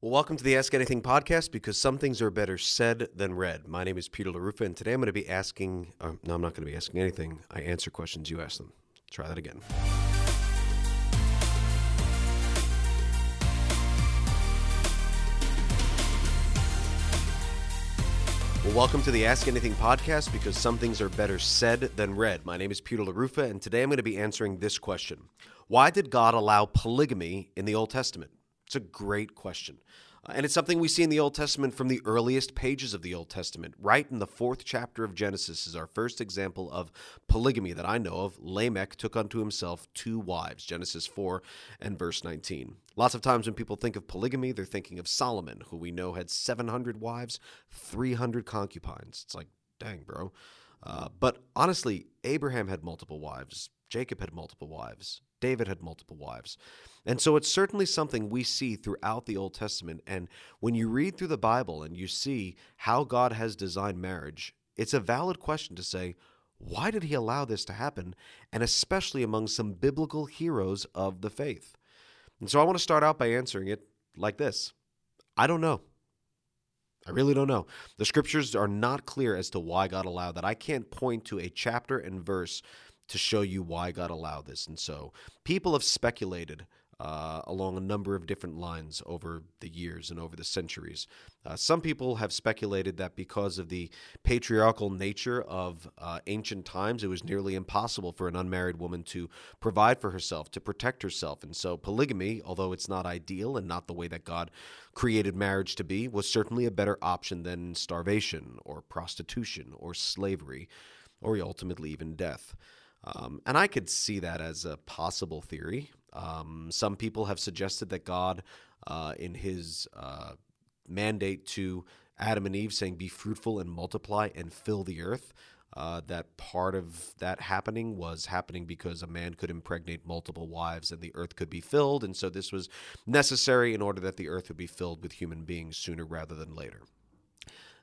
Well, welcome to the Ask Anything podcast because some things are better said than read. My name is Peter LaRufa, and today I'm going to be asking, uh, no, I'm not going to be asking anything. I answer questions, you ask them. Try that again. Well, welcome to the Ask Anything podcast because some things are better said than read. My name is Peter LaRufa, and today I'm going to be answering this question Why did God allow polygamy in the Old Testament? It's a great question. Uh, and it's something we see in the Old Testament from the earliest pages of the Old Testament. Right in the fourth chapter of Genesis is our first example of polygamy that I know of. Lamech took unto himself two wives, Genesis 4 and verse 19. Lots of times when people think of polygamy, they're thinking of Solomon, who we know had 700 wives, 300 concubines. It's like, dang, bro. Uh, but honestly, Abraham had multiple wives, Jacob had multiple wives, David had multiple wives. And so it's certainly something we see throughout the Old Testament. And when you read through the Bible and you see how God has designed marriage, it's a valid question to say, why did he allow this to happen? And especially among some biblical heroes of the faith. And so I want to start out by answering it like this I don't know. I really don't know. The scriptures are not clear as to why God allowed that. I can't point to a chapter and verse to show you why God allowed this. And so people have speculated uh, along a number of different lines over the years and over the centuries. Uh, some people have speculated that because of the patriarchal nature of uh, ancient times, it was nearly impossible for an unmarried woman to provide for herself, to protect herself. And so polygamy, although it's not ideal and not the way that God created marriage to be, was certainly a better option than starvation or prostitution or slavery or ultimately even death. Um, and I could see that as a possible theory. Um, some people have suggested that God, uh, in his uh, mandate to Adam and Eve, saying, Be fruitful and multiply and fill the earth, uh, that part of that happening was happening because a man could impregnate multiple wives and the earth could be filled. And so this was necessary in order that the earth would be filled with human beings sooner rather than later.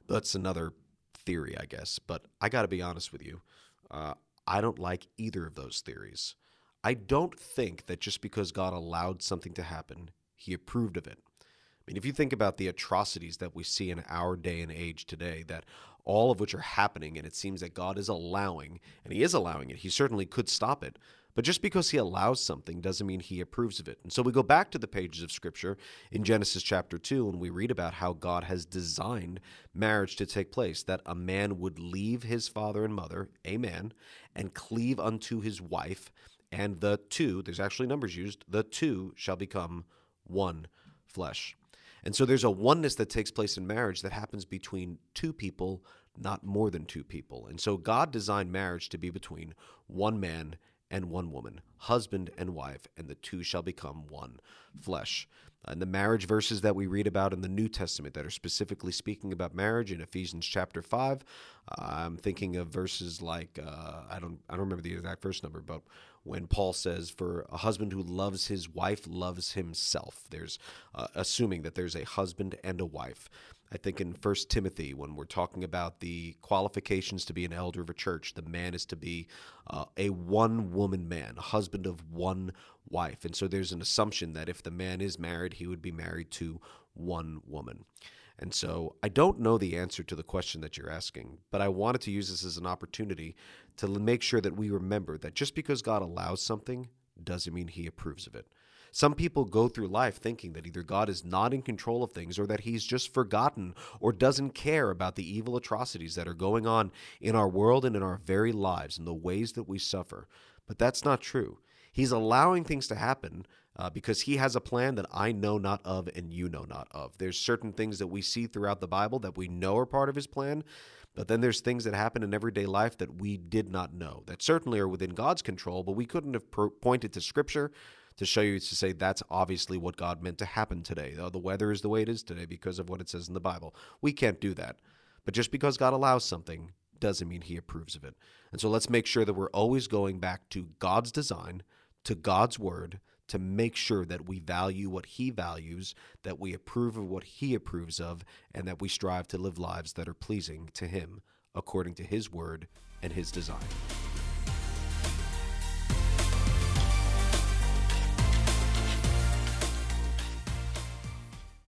That's another theory, I guess. But I got to be honest with you. Uh, I don't like either of those theories. I don't think that just because God allowed something to happen, he approved of it. I mean, if you think about the atrocities that we see in our day and age today, that all of which are happening, and it seems that God is allowing, and He is allowing it, He certainly could stop it. But just because he allows something doesn't mean he approves of it. And so we go back to the pages of Scripture in Genesis chapter 2, and we read about how God has designed marriage to take place that a man would leave his father and mother, a man, and cleave unto his wife, and the two, there's actually numbers used, the two shall become one flesh. And so there's a oneness that takes place in marriage that happens between two people, not more than two people. And so God designed marriage to be between one man and one woman, husband and wife, and the two shall become one flesh. And the marriage verses that we read about in the New Testament that are specifically speaking about marriage in Ephesians chapter five, uh, I'm thinking of verses like uh, I don't I don't remember the exact verse number, but when Paul says, "For a husband who loves his wife loves himself," there's uh, assuming that there's a husband and a wife. I think in First Timothy, when we're talking about the qualifications to be an elder of a church, the man is to be uh, a one woman man, a husband of one wife. And so there's an assumption that if the man is married, he would be married to one woman. And so I don't know the answer to the question that you're asking, but I wanted to use this as an opportunity to make sure that we remember that just because God allows something doesn't mean he approves of it. Some people go through life thinking that either God is not in control of things or that he's just forgotten or doesn't care about the evil atrocities that are going on in our world and in our very lives and the ways that we suffer. But that's not true. He's allowing things to happen uh, because he has a plan that I know not of and you know not of. There's certain things that we see throughout the Bible that we know are part of his plan, but then there's things that happen in everyday life that we did not know, that certainly are within God's control, but we couldn't have pointed to Scripture to show you to say that's obviously what God meant to happen today. Oh, the weather is the way it is today because of what it says in the Bible. We can't do that. But just because God allows something doesn't mean he approves of it. And so let's make sure that we're always going back to God's design, to God's word, to make sure that we value what he values, that we approve of what he approves of, and that we strive to live lives that are pleasing to him according to his word and his design.